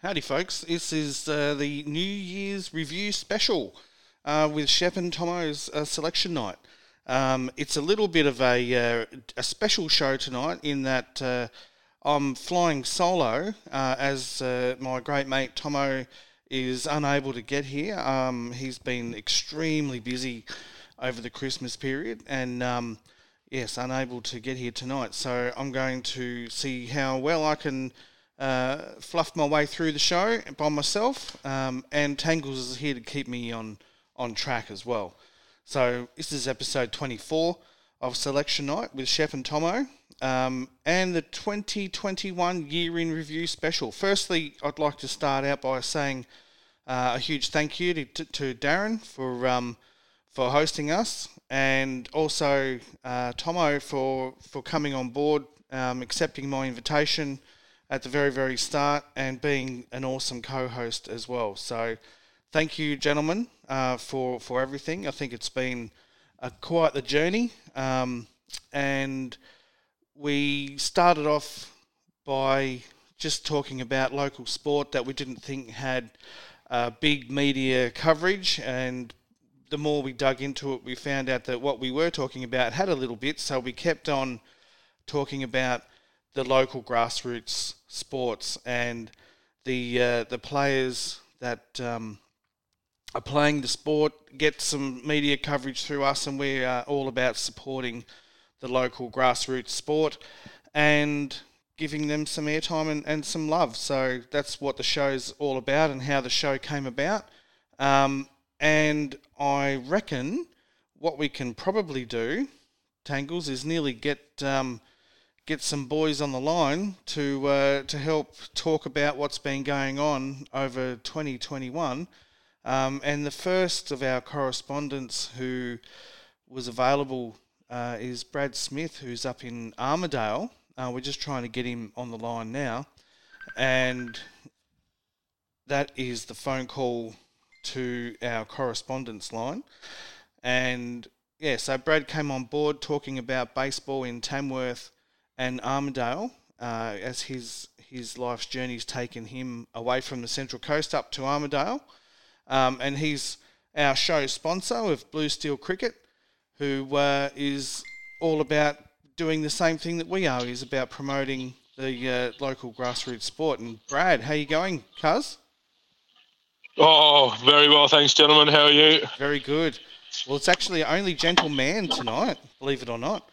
Howdy, folks. This is uh, the New Year's review special uh, with Shepp and Thommo's uh, selection night. Um, it's a little bit of a, uh, a special show tonight in that uh, I'm flying solo uh, as my great mate Thommo is unable to get here. Um, he's been extremely busy over the Christmas period and um, yes, unable to get here tonight. So I'm going to see how well I can uh, fluff my way through the show by myself, um, and Tangles is here to keep me on on track as well. So this is episode 24 of Selection Night with Shepp and Thommo, um, and the 2021 Year in Review special. Firstly, I'd like to start out by saying uh, a huge thank you to, to Darren for um, for hosting us, and also uh, Thommo for for coming on board, um, accepting my invitation at the very, very start and being an awesome co host as well. So, thank you, gentlemen, uh, for, for everything. I think it's been a, quite the journey. Um, and we started off by just talking about local sport that we didn't think had uh, big media coverage. And the more we dug into it, we found out that what we were talking about had a little bit. So, we kept on talking about the local grassroots sports and the uh, the players that um, are playing the sport get some media coverage through us, and we are all about supporting the local grassroots sport and giving them some airtime and, and some love. So that's what the show's all about and how the show came about. Um, and I reckon what we can probably do, Tangles, is nearly get um, get some boys on the line to uh, to help talk about what's been going on over 2021. Um, and the first of our correspondents who was available uh, is Brad Smith, who's up in Armidale. Uh, we're just trying to get him on the line now, and that is the phone call to our correspondence line. And yeah, so Brad came on board talking about baseball in Tamworth and Armidale, uh, as his his life's journey's taken him away from the Central Coast up to Armidale, um, and he's our show sponsor of Blue Steel Cricket, who uh, is all about doing the same thing that we are. He's about promoting the uh, local grassroots sport. And Brad, how you going, Cuz? Oh, very well, thanks, gentlemen. How are you? Very good. Well, it's actually only gentle man tonight, believe it or not.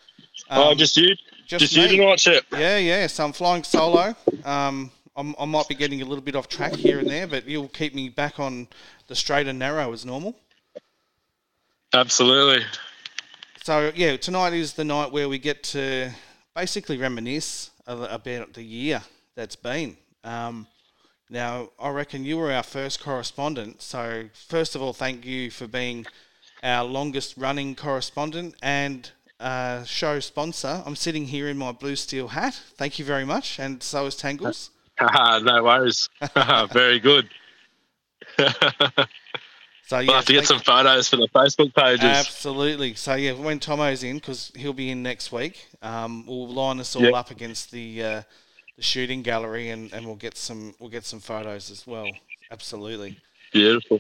Oh, um, oh, just you? Just, just you tonight, Chip. Yeah, yeah. So I'm flying solo. Um, I'm, i might be getting a little bit off track here and there, but you'll keep me back on the straight and narrow as normal. Absolutely. So yeah, tonight is the night where we get to basically reminisce about the year that's been. Um, now, I reckon you were our first correspondent. So, first of all, thank you for being our longest running correspondent and uh, show sponsor. I'm sitting here in my blue steel hat. Thank you very much, and so is Tangles. no worries. very good. so yeah, we'll have to get some photos for the Facebook pages. Absolutely. So yeah, when Thommo's in, because he'll be in next week, um, we'll line us all yep. up against the uh, the shooting gallery, and, and we'll get some we'll get some photos as well. Absolutely. Beautiful.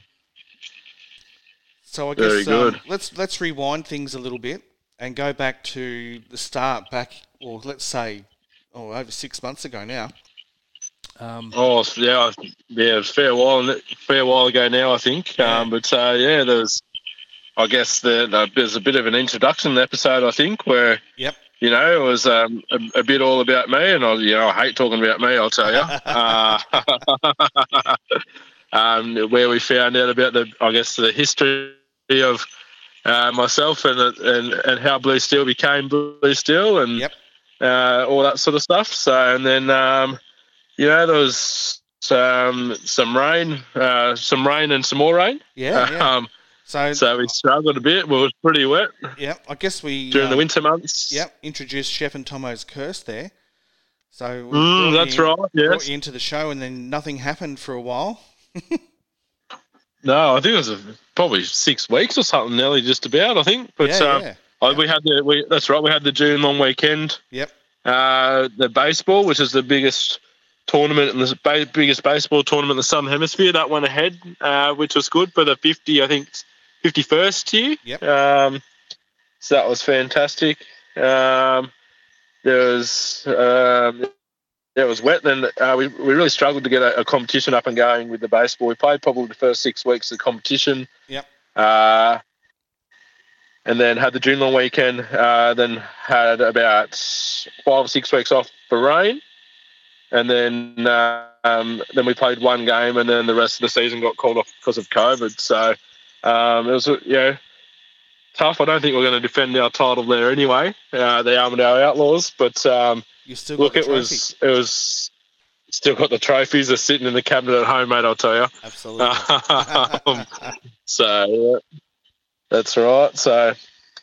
So I guess um, let's let's rewind things a little bit and go back to the start, back, or let's say, oh, over six months ago now. Um, oh yeah, yeah, it's fair while fair while ago now, I think. Yeah. Um, but uh, yeah, there's, I guess the, the, there's a bit of an introduction episode, I think, where yep. You know, it was um, a, a, bit all about me, and I, you know, I hate talking about me. I'll tell you. uh, um, where we found out about the, I guess, the history of uh, myself and, and and how Blue Steel became Blue Steel and yep. uh, all that sort of stuff. So and then um, you know there was some some rain, uh, some rain and some more rain. Yeah. yeah. Um, so, so we struggled a bit. Well, it was pretty wet. Yeah, I guess we during the um, winter months. Yep, introduced Shepp and Thommo's curse there. So mm, that's right. Yeah, brought you into the show, and then nothing happened for a while. No, I think it was a, probably six weeks or something, nearly just about. I think, but yeah, uh, yeah. we had the we, that's right. We had the June long weekend. Yep. Uh, the baseball, which is the biggest tournament in the biggest baseball tournament in the Southern Hemisphere. That went ahead, uh, which was good for the 50, I think, 51st year. Yep. Um, so that was fantastic. Um, there was um, it was wet. Then uh, we, we really struggled to get a, a, competition up and going with the baseball. We played probably the first six weeks of the competition. Yep. Uh, and then had the June long weekend. Uh, then had about five or six weeks off for rain, and then um, then we played one game, and then the rest of the season got called off because of COVID. So um, it was you know tough. I don't think we're going to defend our title there anyway. Uh, the Armidale Outlaws, but um, you still look, it was it was still got the trophies. They're sitting in the cabinet at home, mate. I'll tell you. Absolutely. um, so that's right. So,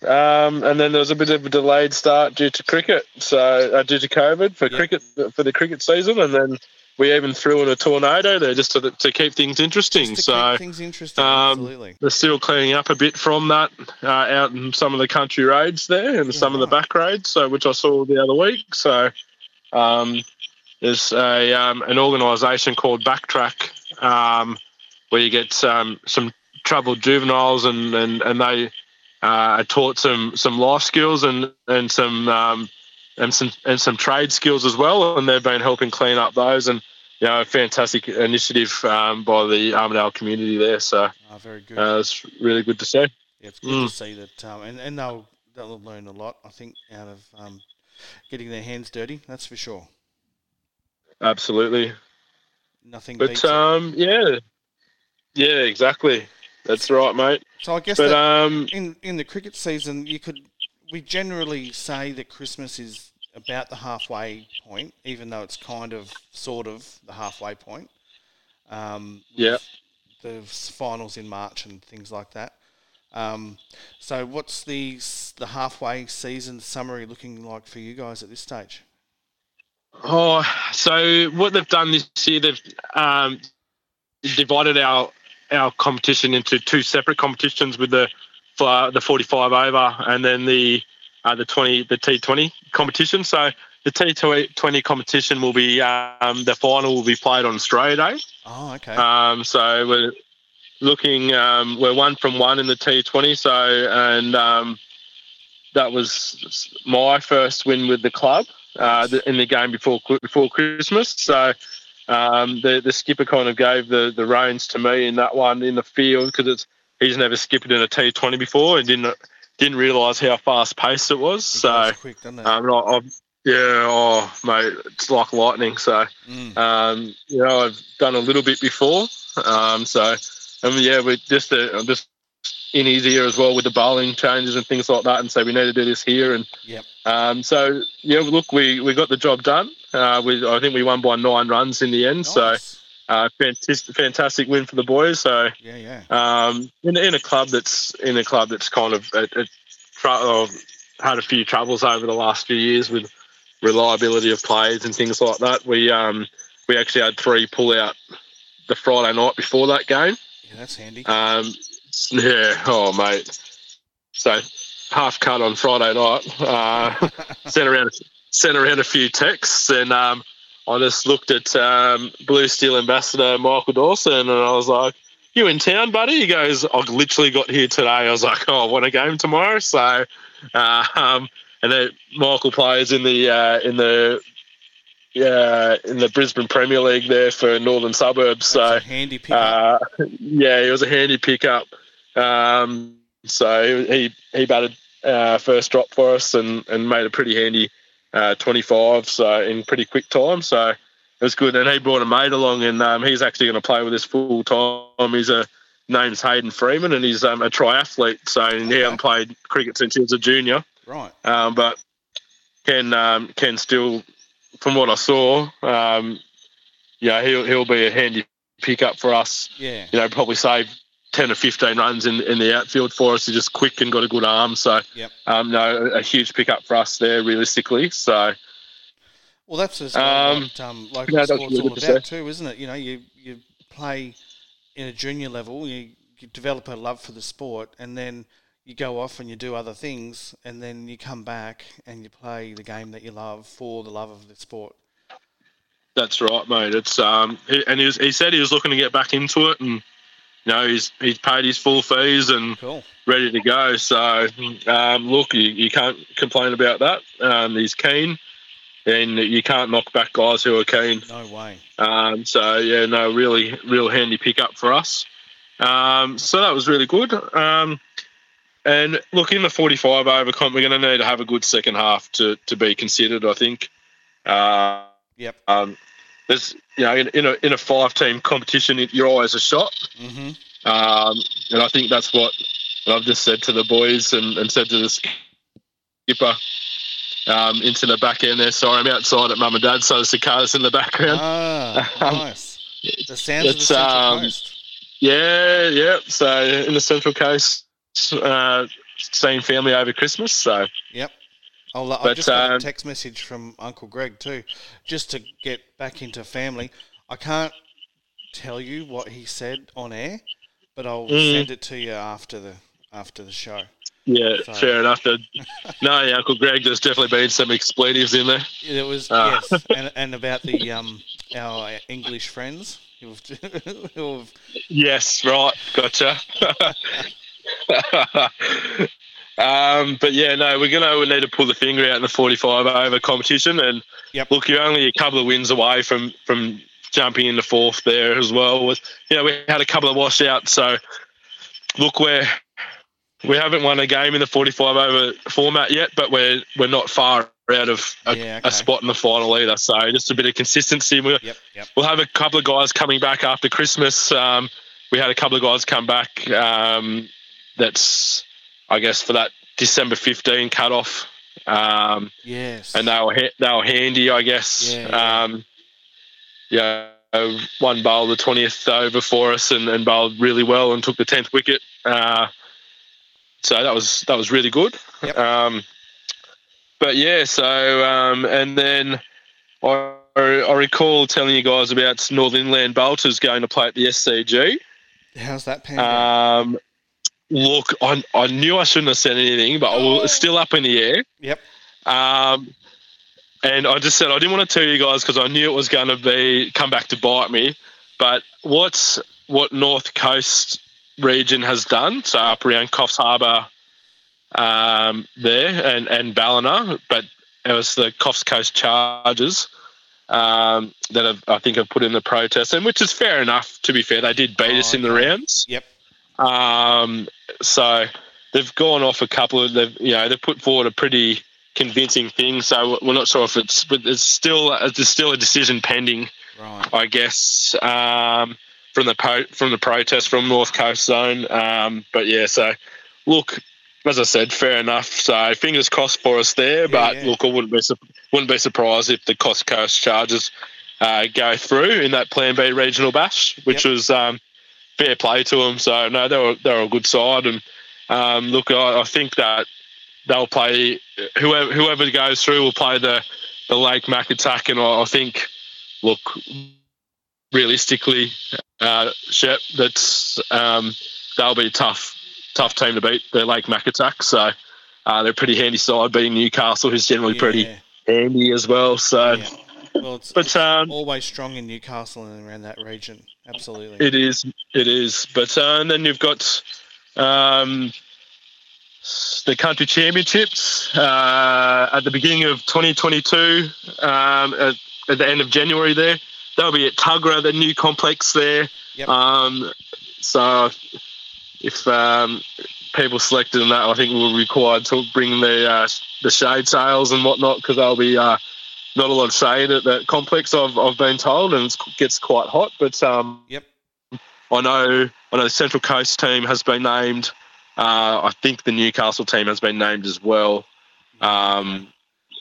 um, and then there was a bit of a delayed start due to cricket, so uh, due to COVID for cricket for the cricket season, and then we even threw in a tornado there just to, to keep things interesting. so things interesting, um, absolutely. They're still cleaning up a bit from that uh, out in some of the country roads there and yeah. some of the back roads, so which I saw the other week. So um, there's a um, an organisation called Backtrack um, where you get um, some troubled juveniles and and and they uh, taught some some life skills and and some um, and some and some trade skills as well, and they've been helping clean up those and. You know, a fantastic initiative um, by the Armidale community there. So, oh, very good. Uh, it's really good to see. Yeah, it's good mm. to see that, um, and and they'll they'll learn a lot. I think out of um, getting their hands dirty. That's for sure. Absolutely. Nothing. But um, yeah, yeah, exactly. That's right, mate. So I guess but, that um, in in the cricket season, you could we generally say that Christmas is about the halfway point, even though it's kind of sort of the halfway point. Um, yeah. The finals in March and things like that. Um, so, what's the the halfway season summary looking like for you guys at this stage? Oh, so what they've done this year, they've um, divided our our competition into two separate competitions with the for the 45 over and then the uh, the 20 the T20 competition. So the T20 competition will be um, the final will be played on Australia Day. Oh, okay. Um, so we're looking um, we're one from one in the T20. So and um, that was my first win with the club uh, in the game before before Christmas. So um, the the skipper kind of gave the the reins to me in that one in the field because it's he's never skipped in a T20 before and didn't didn't realise how fast paced it was. It so quick, it? um, I, yeah, oh mate, it's like lightning. So mm. um, you know I've done a little bit before. Um, so and yeah, we just uh, just in his ear as well with the bowling changes and things like that, and so we need to do this here. And yep. um, so yeah, look, we, we got the job done. Uh, we, I think we won by nine runs in the end. Nice. So uh, fantastic, fantastic win for the boys. So yeah, yeah. Um, in, in a club that's in a club that's kind of a, a, uh, had a few troubles over the last few years with reliability of players and things like that. We um, we actually had three pull out the Friday night before that game. Yeah, that's handy. Um, yeah. Oh, mate. So half cut on Friday night. Uh, sent around sent around a few texts, and um, I just looked at um, Blue Steel Ambassador Michael Dawson, and I was like, "You in town, buddy?" He goes, "I literally got here today." I was like, "Oh, I want a game tomorrow." So, uh, um, and then Michael plays in the uh, in the yeah, in the Brisbane Premier League there for Northern Suburbs. So handy pickup. Uh, yeah, it was a handy pickup. Um, so he he batted uh, first drop for us and, and made a pretty handy uh, 25 so in pretty quick time. So it was good. And he brought a mate along, and um, he's actually going to play with us full time. He's a name's Hayden Freeman, and he's um, a triathlete. So okay. he hasn't played cricket since he was a junior. Right. Um, but can um, can still, from what I saw, um, yeah, he'll he'll be a handy pickup for us. Yeah. You know, probably save 10 or 15 runs in, in the outfield for us. He's just quick and got a good arm. So, yep. um, no, a huge pickup for us there, realistically. So, well, that's just um, what um, local yeah, sports all about too, isn't it? You know, you you play in a junior level, you, you develop a love for the sport, and then you go off and you do other things, and then you come back and you play the game that you love for the love of the sport. That's right, mate. It's um, he, and he, was, he said he was looking to get back into it, and you know he's he's paid his full fees and Cool. ready to go. So um, look, you, you can't complain about that. Um, he's keen, and you can't knock back guys who are keen. No way. Um, so yeah, no, really, real handy pickup for us. Um, so that was really good. Um, and look, in the 45 over comp, we're going to need to have a good second half to, to be considered. I think. Uh, Yep. um, there's you know in, in a in a five team competition, you're always a shot. Mm-hmm. Um, and I think that's what I've just said to the boys and, and said to the skipper um, into the back end there. Sorry, I'm outside at mum and dad, so the cicadas in the background. Ah, Um, nice. The sounds of the it's, Central um, Coast. Yeah, yeah. So in the Central Coast, uh, seeing family over Christmas. So Yep. I'll, I but, just got a um, text message from Uncle Greg too, just to get back into family. I can't tell you what he said on air, but I'll Mm. send it to you after the after the show. yeah, So- fair enough. No, yeah, Uncle Greg, there's definitely been some expletives in there. It was Ah. yes, and, and about the um our English friends who've, who've Yes, right, gotcha. Um, but yeah, no, we're gonna we need to pull the finger out in the 45 over competition, and Yep. look, you're only a couple of wins away from from jumping into fourth there as well. With you know, we had a couple of washouts, so look, we're we haven't won a game in the 45 over format yet, but we're we're not far out of a, Yeah, okay. a spot in the final either. So just a bit of consistency. We're, yep yep we'll have a couple of guys coming back after Christmas. Um, we had a couple of guys come back. Um, that's, I guess, for that December 15 cutoff. Um, yes and they were ha- they were handy, I guess. Yeah. Um, yeah, one bowled the 20th over for us and, and bowled really well and took the 10th wicket. Uh, so that was that was really good. Yep. Um, but yeah, so um, and then I, I recall telling you guys about Northern Inland Bolters going to play at the SCG. how's that pan out? Um, look, I, I knew I shouldn't have said anything, but I will, it's still up in the air. Yep. Um, and I just said I didn't want to tell you guys because I knew it was going to be come back to bite me. But what's what North Coast region has done? So up around Coffs Harbour, um, there and and Ballina, but it was the Coffs Coast Chargers um, that have I think have put in the protest, and which is fair enough. To be fair, they did beat Oh, us in the rounds. Yep. Um, so they've gone off a couple of they've you know they've put forward a pretty convincing thing. So we're not sure if it's but it's still there's still a decision pending, Right. I guess, um, from the po- from the protest from North Coast Zone. Um, but yeah, so look. As I said, fair enough. So fingers crossed for us there. but yeah. look, I wouldn't be su- wouldn't be surprised if the Coffs Coast Chargers uh, go through in that Plan B regional bash, which was um, fair play to them. So no, they were they were a good side, and um, look, I, I think that they'll play whoever whoever goes through will play the the Lake Mac attack, and I, I think look realistically, uh, Shepp, that's um, they'll be a tough tough team to beat the Lake Mac attack. So. Uh, they're a pretty handy side, beating Newcastle, who's generally pretty handy as well. So, yeah. Well, it's, but it's um, always strong in Newcastle and around that region. Absolutely. It is. It is. But uh, and then you've got um, the country championships uh, at the beginning of 2022. Um, at, at the end of January, there they'll be at Tuggerah, the new complex there. Yep. Um, so if um, people selected in that, I think we're required to bring the uh, the shade sails and whatnot because they'll be. Uh, not a lot of shade at that complex. I've, I've been told, and it gets quite hot. But um, Yep. I know I know the Central Coast team has been named. Uh, I think the Newcastle team has been named as well. Um,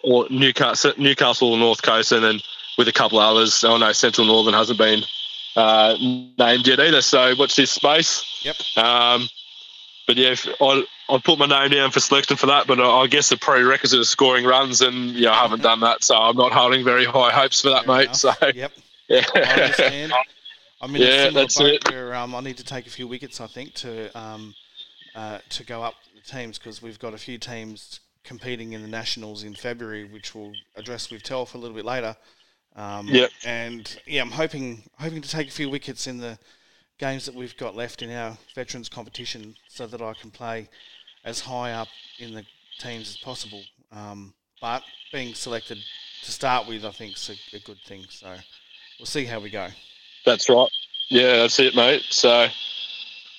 or Newcastle, Newcastle North Coast, and then with a couple others. I know Central Northern hasn't been uh, named yet either. So watch this space. Yep. Um, but yeah, I I put my name down for selection for that, but I, I guess the prerequisite is scoring runs, and yeah, I haven't done that, so I'm not holding very high hopes for that, Fair mate. enough. So Yep. yeah, I understand. I'm in Yeah, a similar that's boat it. where um, I need to take a few wickets, I think, to um, uh, to go up the teams because we've got a few teams competing in the nationals in February, which we'll address with Telf a little bit later. Um, Yep. And yeah, I'm hoping hoping to take a few wickets in the games that we've got left in our veterans competition, so that I can play as high up in the teams as possible. Um, but being selected to start with, I think, is a, a good thing. So we'll see how we go. That's right. Yeah, that's it, mate. So,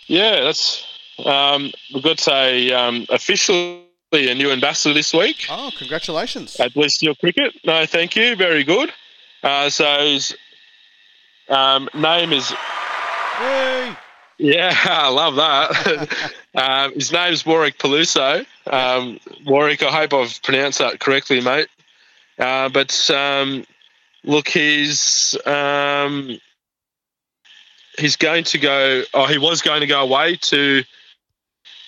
yeah, that's um, we've got a um, officially a new ambassador this week Oh, congratulations! at Blue Steel Cricket. No, thank you. Very good. Uh, so his um, name is Yay! Yeah, I love that. um, his name's Warwick Peluso. Um, Warwick, I hope I've pronounced that correctly, mate. Uh, but um, look, he's um, he's going to go. Oh, he was going to go away to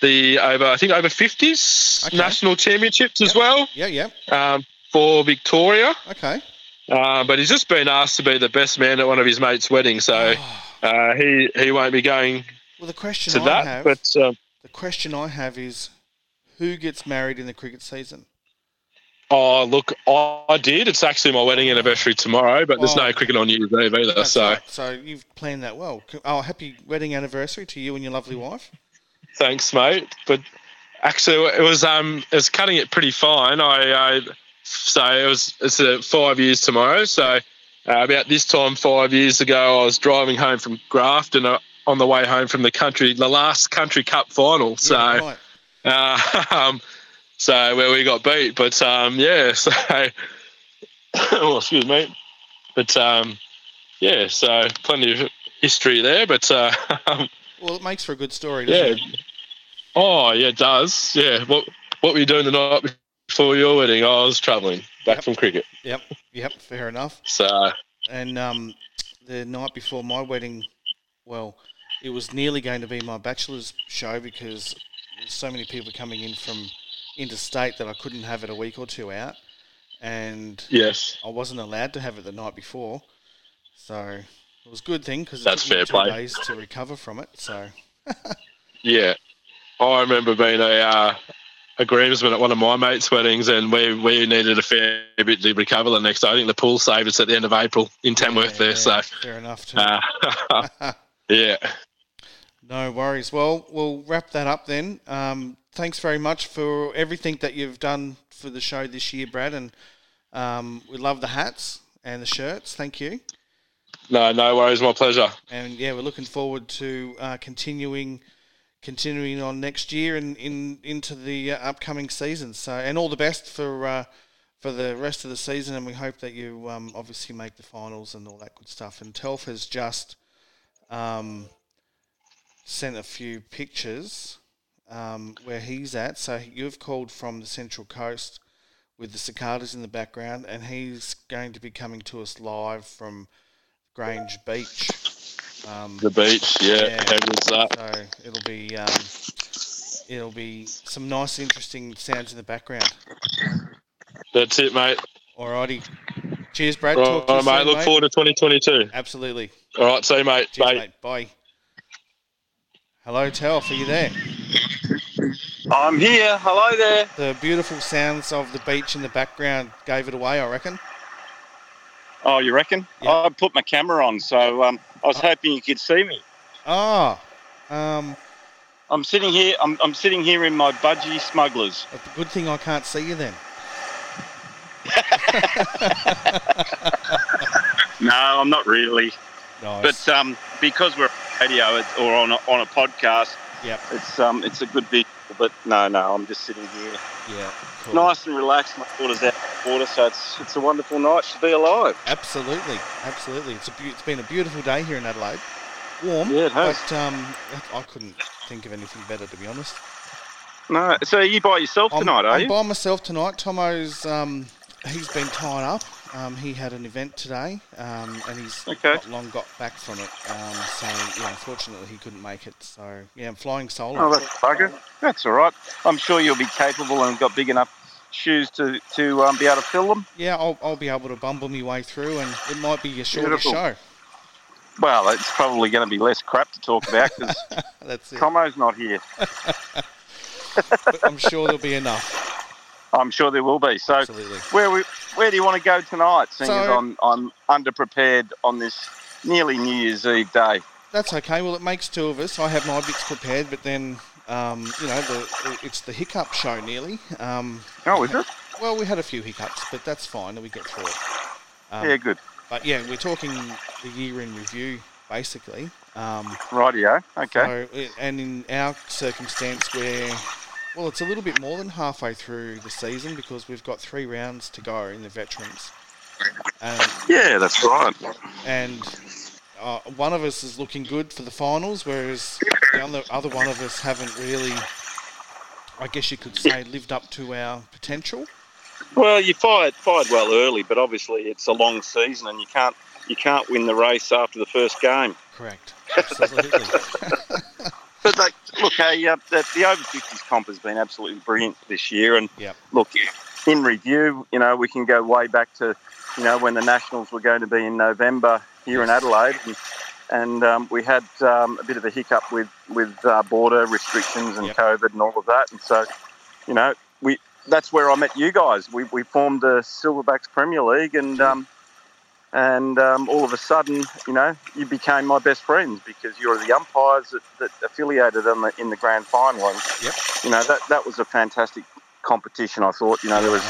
the over. I think over fifties Okay. national championships as well Yeah, yeah. um, for Victoria. Okay. Uh, but he's just been asked to be the best man at one of his mates' weddings, so Oh, uh, he he won't be going well, the question to I that. have, But um, the question I have is, who gets married in the cricket season? Oh, look, I did. It's actually my wedding anniversary tomorrow, but there's Oh. no cricket on New Year's Eve either. So right. so you've planned that well. Oh, happy wedding anniversary to you and your lovely wife. thanks, mate. But actually, it was um, it was cutting it pretty fine. I, I so it was it's uh, five years tomorrow. So uh, about this time five years ago, I was driving home from Grafton uh, on the way home from the country, the last country cup final. So. Yeah, right. Uh, um, so where we got beat, but um, yeah. So, oh, excuse me, but um, yeah. So plenty of history there, but uh, um, Well, it makes for a good story, doesn't yeah. it? Oh, yeah, it does. Yeah. What What were you doing the night before your wedding? I was travelling back Yep. from cricket. Yep. Yep. Fair enough. So And um, the night before my wedding, well, it was nearly going to be my bachelor's show because there's so many people coming in from interstate that I couldn't have it a week or two out, and yes, I wasn't allowed to have it the night before. So it was a good thing because it That's took me fair two play. days to recover from it. So yeah. I remember being a uh, a groomsman at one of my mates' weddings, and we we needed a fair bit to recover the next day. I think the pool saved us at the end of April in Tamworth there. So, fair enough. Uh, yeah, No worries. Well, we'll wrap that up then. Um, thanks very much for everything that you've done for the show this year, Brad, and um, we love the hats and the shirts. Thank you. no, no worries, my pleasure. And yeah, we're looking forward to uh, continuing continuing on next year and in into the uh, upcoming season. So, and all the best for uh, for the rest of the season. And we hope that you um, obviously make the finals and all that good stuff. And Telf has just um, sent a few pictures um, where he's at. So you've called from the Central Coast with the cicadas in the background, and he's going to be coming to us live from Grange Beach. Um, The beach, yeah, Yeah. how good's that? so it'll be um, it'll be some nice, interesting sounds in the background. That's it, mate. Alrighty. Cheers, Brad. Right, Talk to you mate. soon, Look mate. forward to 2022. Absolutely. All right, see you, mate. Cheers, Bye. mate. Bye. Hello, Telf. Are you there? I'm here. Hello there. The beautiful sounds of the beach in the background gave it away, I reckon. Oh, you reckon? Yeah. I put my camera on, so um, I was hoping you could see me. Ah, um, I'm sitting here. I'm, I'm sitting here in my budgie smugglers. a good thing I can't see you then. No, I'm not really. Nice. But um, because we're on radio or on a, on a podcast, yep. it's um, it's a good visual. But no, no, I'm just sitting here, Yeah. Cool. nice and relaxed. My daughter's out water, so it's it's a wonderful night to be alive. Absolutely, absolutely. It's a beau- it's been a beautiful day here in Adelaide. Warm, Yeah, it has. but um, I couldn't think of anything better to be honest. No, so you by yourself I'm, tonight, are I'm you? by myself tonight. Thommo's um, he's been tied up. Um, he had an event today, um, and he's Okay. not long got back from it. Um, so yeah, unfortunately he couldn't make it. So yeah, I'm flying solo. Oh, that's bugger. That's all right. I'm sure you'll be capable and got big enough shoes to to um, be able to fill them. yeah, I'll, I'll be able to bumble my way through, and it might be a shorter Beautiful. show. Well, it's probably going to be less crap to talk about because That's it. Thommo's not here. but I'm sure there'll be enough. I'm sure there will be. So, Absolutely. where we, where do you want to go tonight? Seeing as I'm I'm underprepared on this nearly New Year's Eve day. That's okay. Well, it makes two of us. I have my bits prepared, but then, um, you know, the, it's the hiccup show nearly. Um, Oh, is it? well, we had a few hiccups, but that's fine. We get through it. Um, yeah, good. But yeah, we're talking the year in review, basically. Um, Rightio. Okay. So, and in our circumstance, where well, it's a little bit more than halfway through the season because we've got three rounds to go in the veterans, and yeah, that's right. and uh, one of us is looking good for the finals, whereas the other other one of us haven't really, I guess you could say, lived up to our potential. Well, you fired fired well early, but obviously it's a long season, and you can't you can't win the race after the first game. Correct. Absolutely. But like, look, hey, uh, the, the over 50s comp has been absolutely brilliant this year. And Yep. look, in review, you know, we can go way back to, you know, when the Nationals were going to be in November here in Adelaide. And, and um, we had um, a bit of a hiccup with, with uh, border restrictions and Yep. COVID and all of that. And so, you know, we that's where I met you guys. We, we formed the Silverbacks Premier League and. Um, and um, all of a sudden, you know, you became my best friends because you're the umpires that, that affiliated in the in the grand final. And, Yep. You know, that that was a fantastic competition. I thought. You know, there was.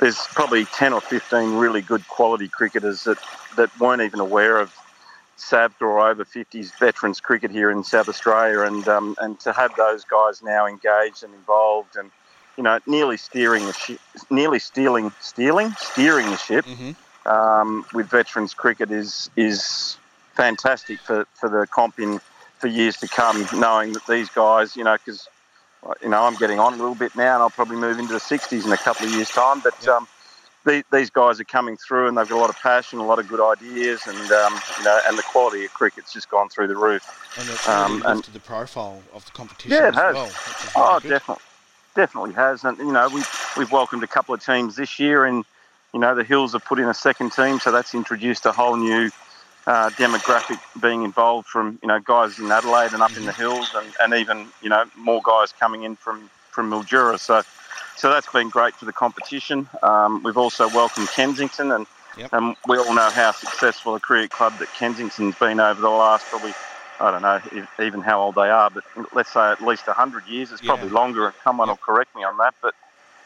There's probably ten or fifteen really good quality cricketers that that weren't even aware of SAVTA or over 50s veterans cricket here in South Australia, and um, and to have those guys now engaged and involved and you know nearly steering the ship, nearly stealing, stealing, steering the ship hmm um, with veterans cricket is is fantastic for, for the comp in for years to come. Knowing that these guys, you know, because you know I'm getting on a little bit now, and I'll probably move into the 60s in a couple of years' time. But Yep. um, the, these guys are coming through, and they've got a lot of passion, a lot of good ideas, and um, you know, and the quality of cricket's just gone through the roof. And it's really Um, and- lifted the profile of the competition Yeah, it as has. well. Oh, good. definitely, definitely has, and you know we we've welcomed a couple of teams this year, and you know the Hills have put in a second team, so that's introduced a whole new uh, demographic being involved from you know guys in Adelaide and up in the Hills, and, and even you know more guys coming in from from Mildura. So so that's been great for the competition. Um, we've also welcomed Kensington, and Yep. and we all know how successful a cricket club that Kensington's been over the last probably. I don't know if, even how old they are, but let's say at least 100 years. It's Yeah. probably longer, and someone Yep. will correct me on that. But,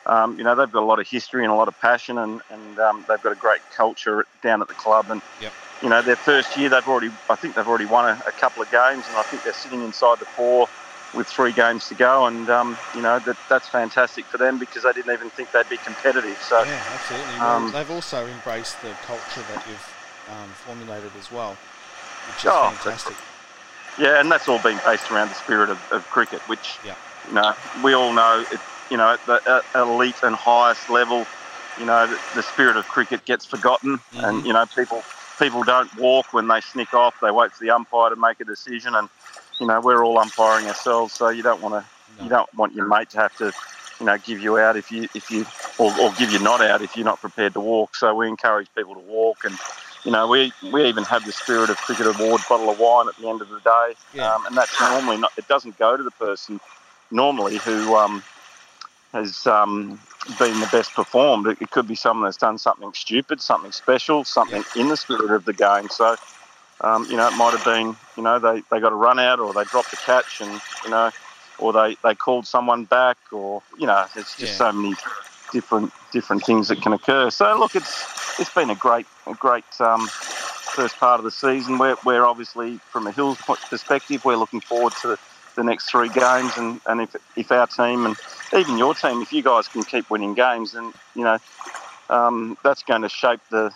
um, you know, they've got a lot of history and a lot of passion, and, and um, they've got a great culture down at the club. And, Yep. You know, their first year, they've already, I think they've already won a, a couple of games, and I think they're sitting inside the four with three games to go. And, um, you know, that, that's fantastic for them because they didn't even think they'd be competitive. So, Yeah, absolutely. Well, Um, they've also embraced the culture that you've um, formulated as well, which is Oh, fantastic. Yeah, and that's all been based around the spirit of, of cricket, which Yeah. you know we all know. It, you know, at the elite and highest level, you know, the, the spirit of cricket gets forgotten, Mhm. and you know people people don't walk when they snick off. They wait for the umpire to make a decision, and you know we're all umpiring ourselves, so you don't want to No. you don't want your mate to have to you know give you out if you if you or, or give you not out if you're not prepared to walk. So we encourage people to walk and. You know, we, we even have the Spirit of Cricket Award bottle of wine at the end of the day, Yeah. um, and that's normally not. It doesn't go to the person normally who um, has um, been the best performed. It, it could be someone that's done something stupid, something special, something in the spirit of the game. So, um, you know, it might have been, you know, they, they got a run out or they dropped a catch and, you know, or they, they called someone back or, you know, it's just Yeah. so many different different things that can occur. So, look, it's it's been a great a great um, first part of the season. We're, we're obviously, from a Hills perspective, we're looking forward to the next three games. And, and if, if our team and even your team, if you guys can keep winning games, then, you know, um, that's going to shape the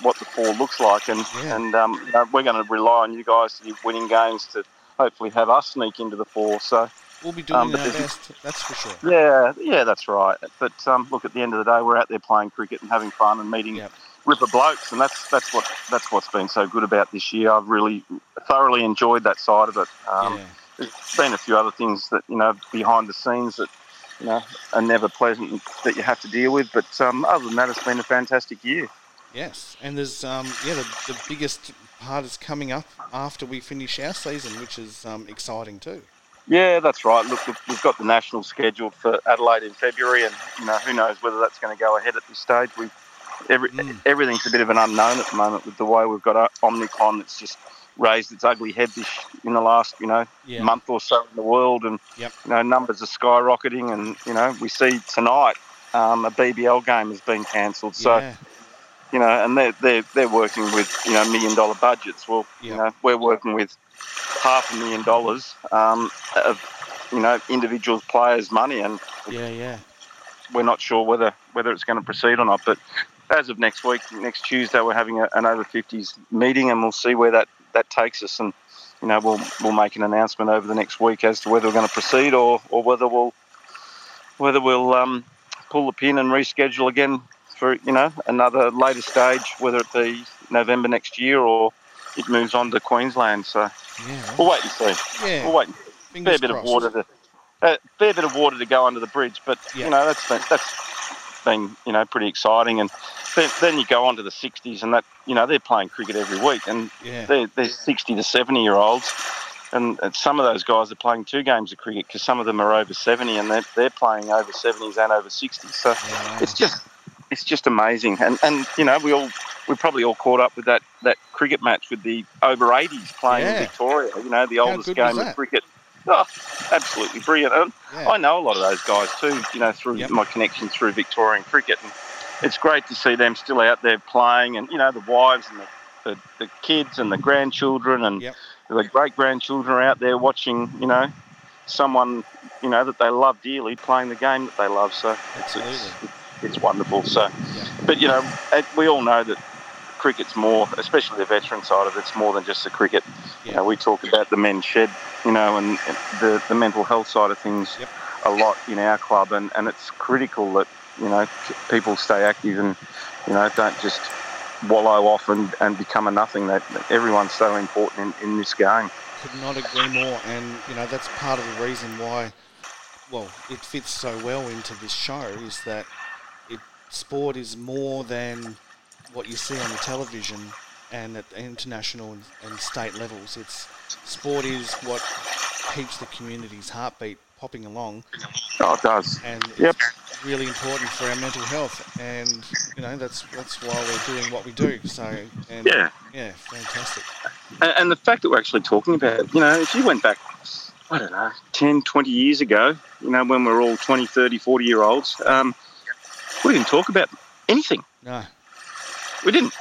what the four looks like. And, Yeah. and um, we're going to rely on you guys to be winning games to hopefully have us sneak into the four. So, We'll be doing um, our best, that's for sure. yeah, yeah, that's right. But um, look, at the end of the day, we're out there playing cricket and having fun and meeting Yep. ripper blokes, and that's that's what that's what's been so good about this year. I've really thoroughly enjoyed that side of it. Um, yeah. There's been a few other things that you know behind the scenes that you know are never pleasant that you have to deal with, but um, other than that, it's been a fantastic year. Yes, and there's um, yeah the, the biggest part is coming up after we finish our season, which is um, exciting too. Yeah, that's right. Look, we've- got the national scheduled for Adelaide in February, and you know who knows whether that's going to go ahead at this stage. We every, Mm. everything's a bit of an unknown at the moment with the way we've got uh, Omicron that's just raised its ugly head this in the last you know Yeah. month or so in the world, and Yep. you know numbers are skyrocketing, and you know we see tonight um, a BBL game has been cancelled. So yeah. you know, and they're they're they're working with you know million dollar budgets. Well, you know, we're working with half a million dollars um, of you know individuals, players' money, and Yeah. Yeah. we're not sure whether whether it's going to proceed or not. But as of next week, next Tuesday, we're having a, an over fifties meeting, and we'll see where that that takes us. And you know, we'll we'll make an announcement over the next week as to whether we're going to proceed or or whether we'll whether we'll um, pull the pin and reschedule again for you know another later stage, whether it be November next year or it moves on to Queensland. So Yeah. we'll wait and see. Yeah. We'll wait. Fingers Fair bit of water to a fair bit of water to go under the bridge, but Yeah. you know that's that's been you know pretty exciting. And then, then you go on to the 60s, and that you know they're playing cricket every week, and Yeah. they're, they're 60 to 70 year olds. And, and some of those guys are playing two games of cricket because some of them are over 70 and they're, they're playing over 70s and over 60s. So Yeah. it's just it's just amazing. And and you know we all we probably all caught up with that that cricket match with the over 80s playing Yeah. in Victoria. You know the How oldest game of cricket. Oh, absolutely brilliant. And Yeah. I know a lot of those guys too. You know through Yep. my connection through Victorian cricket. And it's great to see them still out there playing, and you know the wives and the, the, the kids and the grandchildren and Yep. the great grandchildren are out there watching. You know someone you know that they love dearly playing the game that they love. So it's, Absolutely. it's, it's wonderful. So, but you know, uh, we all know that cricket's more, especially the veteran side of it, it's more than just the cricket. You Yeah. know, we talk about the men's shed, you know, and the, the mental health side of things Yep. a lot in our club, and, and it's critical that you know people stay active and you know don't just wallow off and, and become a nothing. That, that everyone's so important in, in this game. Could not agree more, and you know that's part of the reason why. Well, it fits so well into this show is that it sport is more than what you see on the television and at the international and, and state levels. It's sport is what keeps the community's heartbeat popping along, Oh, it does. and it's Yep. really important for our mental health. And you know that's that's why we're doing what we do. So and Yeah. yeah, fantastic. And, and the fact that we're actually talking about you know, if you went back, I don't know, 10, 20 years ago, you know, when we we're all 20, 30, 40 year olds, um, we didn't talk about anything. No, We didn't.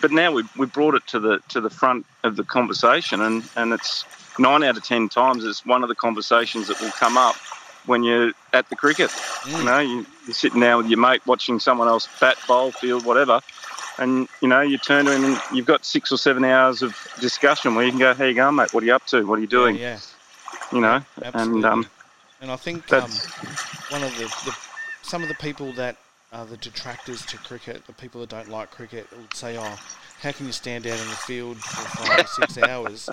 But now we, we brought it to the to the front of the conversation, and, and it's nine out of ten times it's one of the conversations that will come up when you're at the cricket. You Mm. know, you, you're sitting down with your mate watching someone else bat, bowl, field, whatever, and you know you turn to him and you've got six or seven hours of discussion where you can go, "How you going, mate? What are you up to? What are you doing?" Yeah, You know, absolutely. and um, And I think um, one of the, the some of the people that are the detractors to cricket, the people that don't like cricket, would say, "Oh, how can you stand out in the field for five or six hours?"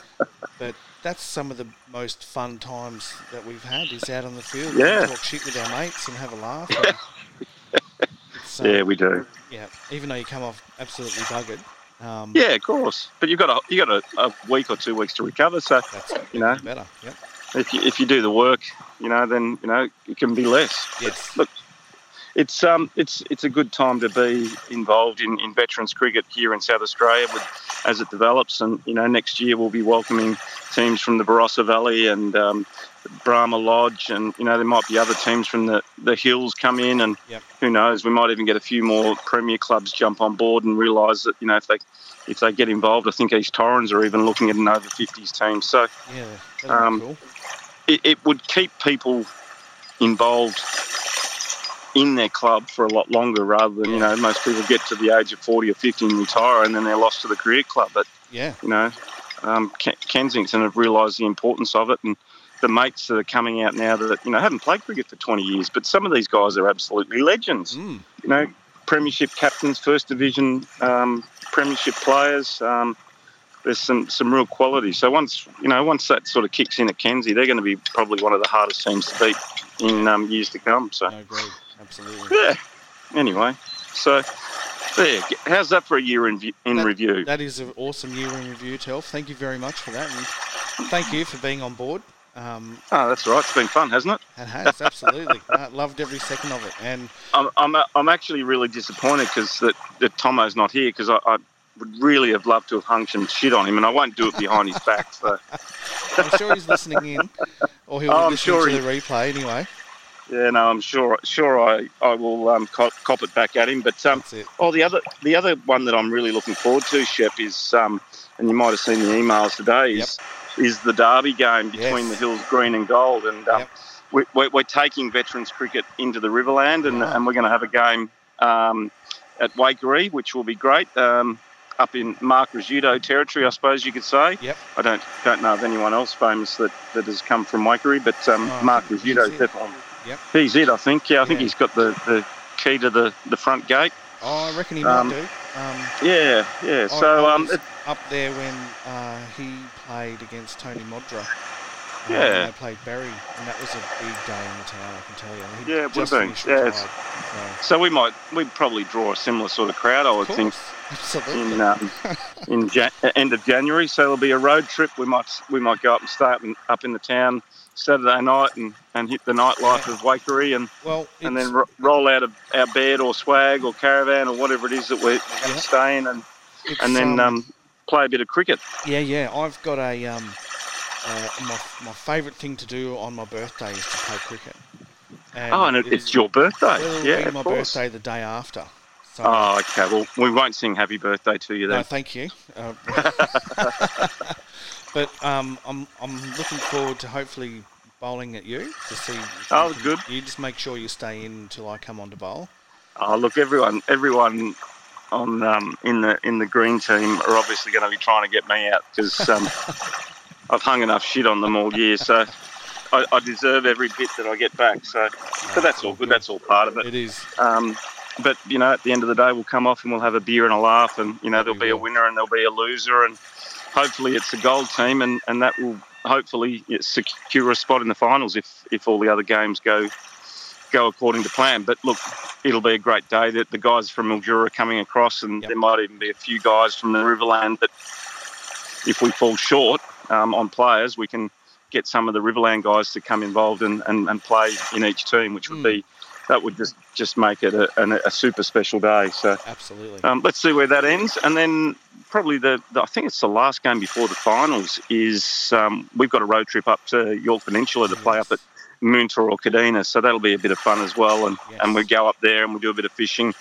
But that's some of the most fun times that we've had is out on the field. Yeah. talk shit with our mates and have a laugh. uh, yeah, we do. yeah. Even though you come off absolutely buggered, um, Yeah, of course. But you've got a you got a, a week or two weeks to recover. So that's you know. better. Yep. if you if you do the work, you know, then you know it can be less. Yes. Look, it's um it's it's a good time to be involved in, in veterans cricket here in South Australia with as it develops and you know next year we'll be welcoming teams from the Barossa Valley and um, Brahma Lodge and you know there might be other teams from the, the hills come in and Yep. who knows we might even get a few more premier clubs jump on board and realise that you know if they if they get involved I think East Torrens are even looking at an over 50s team so Yeah. Um, cool. it, it would keep people involved in their club for a lot longer rather than, you know, most people get to the age of 40 or 50 and retire and then they're lost to the career club. But, Yeah. you know, um, Kensington have realised the importance of it and the mates that are coming out now that, you know, haven't played cricket for 20 years, but some of these guys are absolutely legends. Mm. You know, premiership captains, first division um, premiership players. Um, there's some, some real quality. So once you know once that sort of kicks in at Kenzie, they're going to be probably one of the hardest teams to beat in um, years to come. So I agree. Absolutely. yeah. Anyway, so there. How's that for a year in, view- in That- review? That is an awesome year in review, Telf. Thank you very much for that, and thank you for being on board. Um, oh, that's right. It's been fun, hasn't it? It has absolutely. uh, loved every second of it, and I'm I'm, I'm actually really disappointed because that, that Thommo's not here because I, I would really have loved to have hung some shit on him, and I won't do it behind his back. So. I'm sure he's listening in, or he'll Oh, be listening sure to he- the replay anyway. Yeah, no, I'm sure sure I, I will um, cop, cop it back at him. But um, oh, the other the other one that I'm really looking forward to, Shepp, is um, and you might have seen the emails today is is the Derby game between Yes. the Hills Green and Gold, and um, Yep. we, we're, we're taking veterans cricket into the Riverland, and, Wow. and we're going to have a game um, at Waikerie, which will be great. Um, up in Mark Ricciuto territory, I suppose you could say. Yep. I don't don't know of anyone else famous that, that has come from Waikerie, but um, Oh, Mark Ricciuto he's is it. definitely Yep. he's it. I think. Yeah, I think he's got the, the key to the, the front gate. Oh, I reckon he Um, might do. Um, Yeah, yeah. I- So I um, it, up there when uh, he played against Tony Modra. Um, Yeah. and they played Berri, and that was a big day in the town. I can tell you. He'd Yeah, it been. Yeah, retired, so we might we'd probably draw a similar sort of crowd. I would think. absolutely. in um, in Jan- end of January. So it'll be a road trip. We might we might go up and stay up in, up in the town Saturday night and, and hit the nightlife of Waikerie and, well, and then ro- roll out of our bed or swag or caravan or whatever it is that we're Yeah. staying and it's, and then um, play a bit of cricket. Yeah, yeah. I've got a um, uh, my my favourite thing to do on my birthday is to play cricket. And oh, and it, it it's your birthday. it'll yeah, be my course. birthday the day after. So, Oh, okay. Well, we won't sing happy birthday to you then. no, thank you. Uh, but um, I'm I'm looking forward to hopefully bowling at you to see. Oh, good. You just make sure you stay in until I come on to bowl. Oh, look, everyone, everyone on um, in the in the green team are obviously going to be trying to get me out because um, I've hung enough shit on them all year, so I, I deserve every bit that I get back. So, but that's all good. That's all part of it. It is. Um, but you know, at the end of the day, we'll come off and we'll have a beer and a laugh, and you know, there'll be a winner and there'll be a loser, and hopefully it's a gold team, and, and that will hopefully secure a spot in the finals if if all the other games go go according to plan. But look, it'll be a great day. That the guys from Mildura are coming across, and Yep. there might even be a few guys from the Riverland that, if we fall short um, on players, we can get some of the Riverland guys to come involved and, and, and play in each team, which would Mm. be that would just just make it a, an- a super special day. So Absolutely. um, let's see where that ends, and then probably the, the I think it's the last game before the finals is um, we've got a road trip up to Yorke Peninsula to play up at Moonta or Kadina, so that'll be a bit of fun as well. And Yes. and we go up there and we do a bit of fishing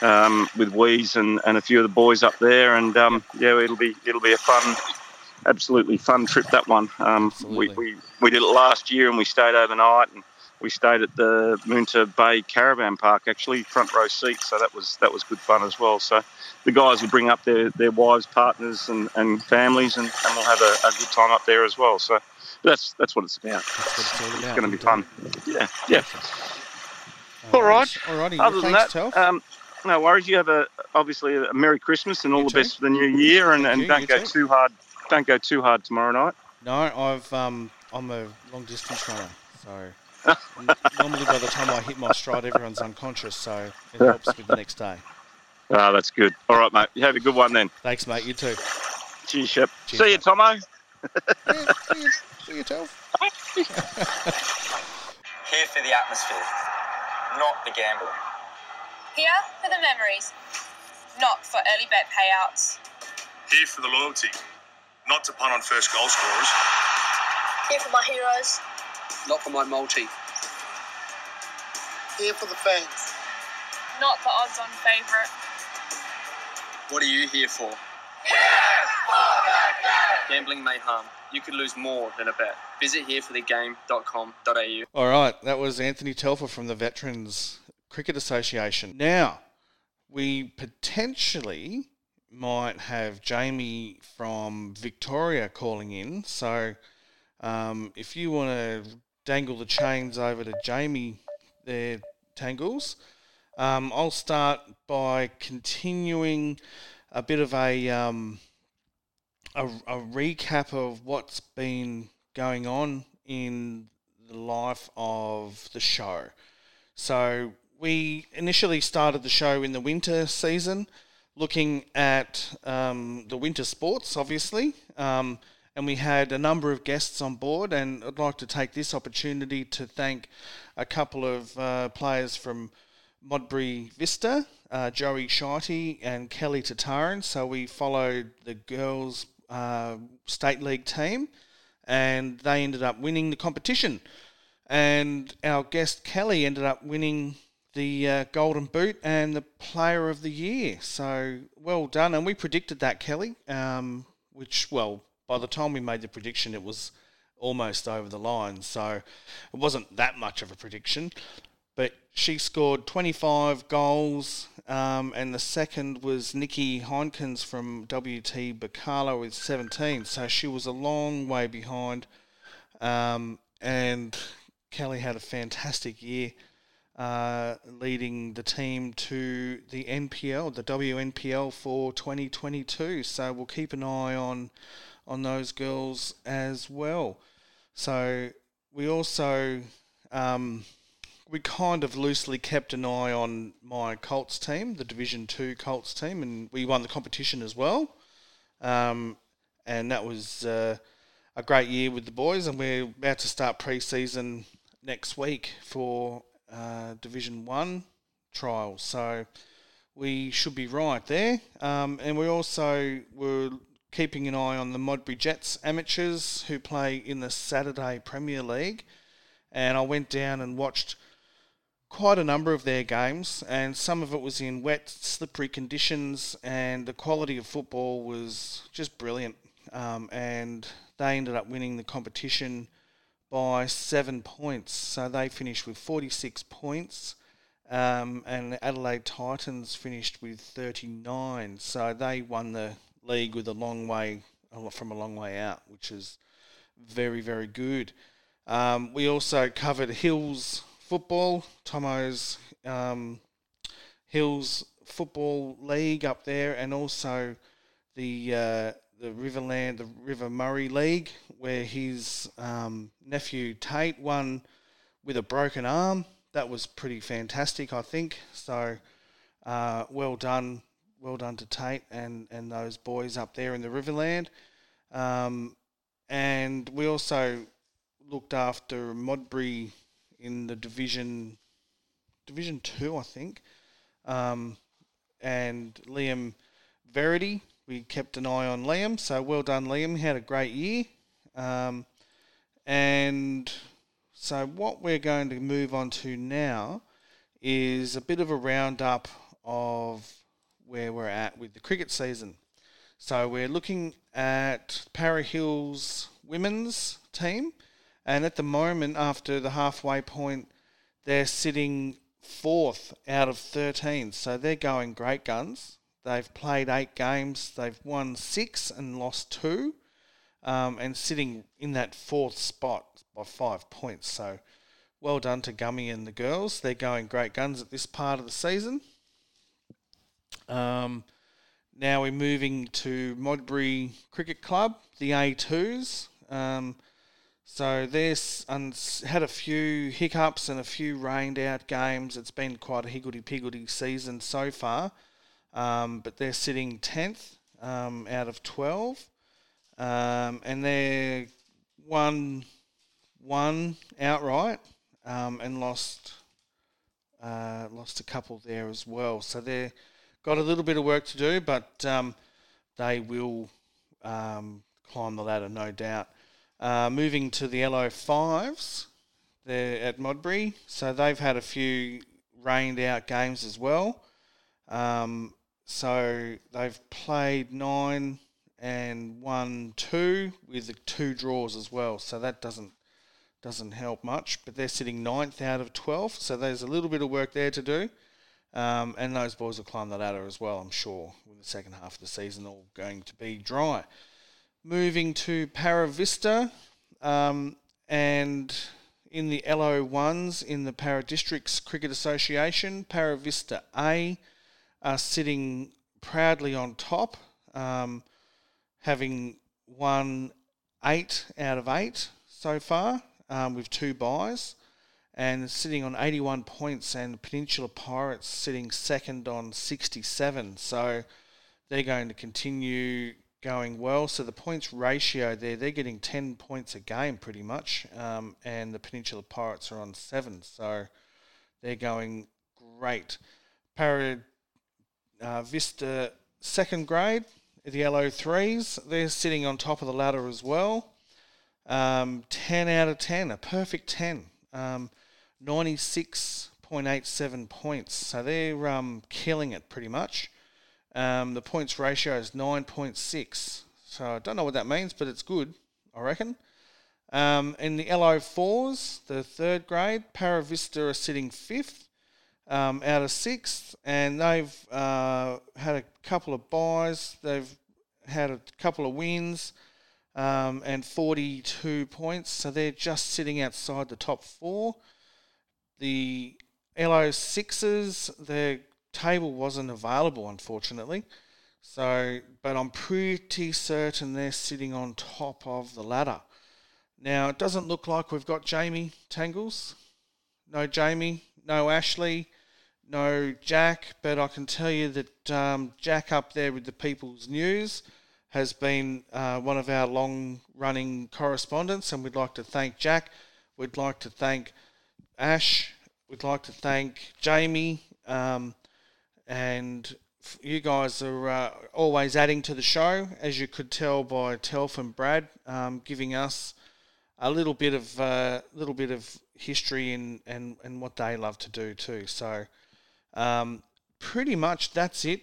um, with Wheeze and, and a few of the boys up there, and um, yeah, it'll be it'll be a fun. Absolutely fun trip that one. Um, we, we we did it last year and we stayed overnight and we stayed at the Moonta Bay Caravan Park actually front row seat so that was that was good fun as well so the guys will bring up their, their wives partners and, and families and, and we'll have a, a good time up there as well so that's that's what it's about what it's all it's going to be fun yeah yeah All right. Alrighty. other than thanks, that Telf. um, no worries you have a obviously a Merry Christmas and all You the too. best for the new year and, and you, don't you go too. too hard don't go too hard tomorrow night No, I've um, I'm a long distance runner, so normally by the time I hit my stride, everyone's unconscious, so it helps with the next day. ah that's good all right mate you have a good one then Thanks, mate. You too. cheers Shepp Cheers, see you. Thommo Yeah, see you, see you, Telf. Here for the atmosphere, not the gambling. Here for the memories, not for early bet payouts. Here for the loyalty, not to punt on first goal scorers. Here for my heroes. Not for my multi. Here for the fans. Not for odds on favourite. What are you here for? Gambling may harm. You could lose more than a bet. Visit hereforthegame.com.au. All right, that was Anthony Telfer from the Veterans Cricket Association. Now, we potentially might have Jamie from Victoria calling in. So, um, if you want to dangle the chains over to Jamie there, Tangles, um, I'll start by continuing a bit of a. Um, a, a recap of what's been going on in the life of the show. So, we initially started the show in the winter season, looking at um, the winter sports, obviously, um, and we had a number of guests on board. And I'd like to take this opportunity to thank a couple of uh, players from Modbury Vista, uh, Joey Shitey and Kelly Tataran. So we followed the girls' uh, state league team, and they ended up winning the competition. And our guest Kelly ended up winning the uh, Golden Boot and the Player of the Year. So well done. And we predicted that, Kelly, um, which, well, by the time we made the prediction, it was almost over the line. So it wasn't that much of a prediction. But she scored 25 goals, um, and the second was Nikki Heinkens from WT Birkalla with 17. So she was a long way behind. Um, and Kelly had a fantastic year uh, leading the team to the NPL, the WNPL for 2022. So we'll keep an eye on on those girls as well. So we also um, we kind of loosely kept an eye on my Colts team, the Division Two Colts team, and we won the competition as well. Um, and that was uh, a great year with the boys, and we're about to start pre-season next week for uh, Division One trials. So we should be right there. Um, and we also were keeping an eye on the Modbury Jets amateurs who play in the Saturday Premier League. And I went down and watched quite a number of their games, and some of it was in wet, slippery conditions, and the quality of football was just brilliant. Um, and they ended up winning the competition by seven points. So they finished with 46 points, um, and Adelaide Titans finished with 39. So they won the league with a long way from a long way out, which is very very good. Um, we also covered Hills football, Thommo's um, Hills football league up there, and also the uh, the Riverland, the River Murray League, where his um, nephew Tate won with a broken arm. That was pretty fantastic, I think. So, uh, well done, well done to Tate and, and those boys up there in the Riverland. Um, and we also looked after Modbury in the division, Division Two, I think. Um, and Liam Verity we kept an eye on Liam. So well done, Liam. Had a great year. Um, and so what we're going to move on to now is a bit of a roundup of where we're at with the cricket season. So we're looking at Para Hills women's team, and at the moment, after the halfway point, they're sitting fourth out of 13. So they're going great guns. They've played eight games. They've won six and lost two, um, and sitting in that fourth spot by five points. So, well done to Gummy and the girls. They're going great guns at this part of the season. Um, now we're moving to Modbury Cricket Club, the A2s. Um, so they've had a few hiccups and a few rained out games. It's been quite a higgledy piggledy season so far um, but they're sitting 10th um, out of 12. Um, and they're one, one outright um, and lost uh, lost a couple there as well. So they've got a little bit of work to do, but um, they will climb the ladder, no doubt. Uh, moving to the LO5s, they're at Modbury. So they've had a few rained out games as well. Um, so they've played nine and won two with two draws as well. So that doesn't doesn't help much. But they're sitting ninth out of twelve. So there's a little bit of work there to do. Um, and those boys will climb the ladder as well, I'm sure, with the second half of the season all going to be dry. Moving to Para Vista, um, and in the LO1s in the Para Districts Cricket Association, Para Vista A are sitting proudly on top, um, having won eight out of eight so far um, with two buys and sitting on 81 points, and Peninsula Pirates sitting second on 67. So they're going to continue going well. So the points ratio there, they're getting 10 points a game pretty much. Um, and the Peninsula Pirates are on seven. So they're going great. Para uh, Vista second grade, the LO3s, they're sitting on top of the ladder as well. Um, 10 out of 10, a perfect 10. Um, 96.87 points. So they're um, killing it pretty much. Um, the points ratio is 9.6. So I don't know what that means, but it's good, I reckon. Um, in the LO4s, the third grade, Paravista are sitting fifth um, out of sixth, and they've uh, had a couple of buys. They've had a couple of wins um, and 42 points, so they're just sitting outside the top four. The LO6s, their table wasn't available, unfortunately. So, but I'm pretty certain they're sitting on top of the ladder. Now, it doesn't look like we've got Jamie Tangles. No Jamie, no Ashley, no Jack, but I can tell you that um, Jack up there with the People's News has been uh, one of our long running correspondents, and we'd like to thank Jack. We'd like to thank Ash. We'd like to thank Jamie. Um, and you guys are uh, always adding to the show, as you could tell by Telf and Brad um, giving us a little bit of uh, little bit of history and, and, and what they love to do too. So um, pretty much that's it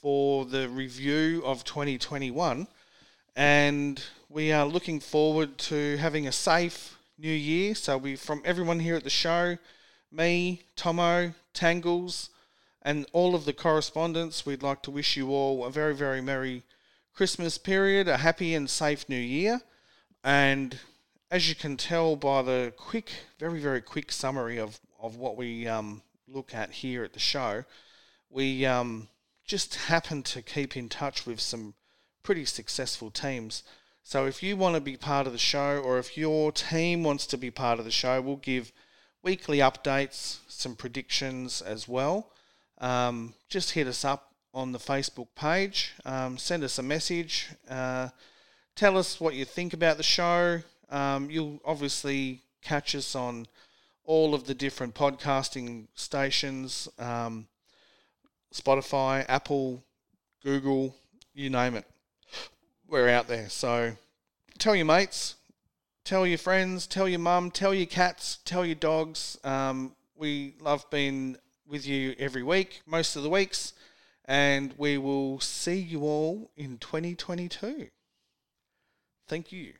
for the review of 2021, and we are looking forward to having a safe new year. So we from everyone here at the show, me, Thommo, Tangles and all of the correspondents, we'd like to wish you all a very, very merry Christmas period, a happy and safe new year. And as you can tell by the quick, very, very quick summary of, of what we um, look at here at the show, we um, just happen to keep in touch with some pretty successful teams. So if you want to be part of the show, or if your team wants to be part of the show, we'll give weekly updates, some predictions as well um, just hit us up on the Facebook page. Um, send us a message. Uh, tell us what you think about the show. Um, you'll obviously catch us on all of the different podcasting stations um, Spotify, Apple, Google, you name it. We're out there. So tell your mates, tell your friends, tell your mum, tell your cats, tell your dogs. Um, we love being with you every week, most of the weeks, and we will see you all in 2022. Thank you.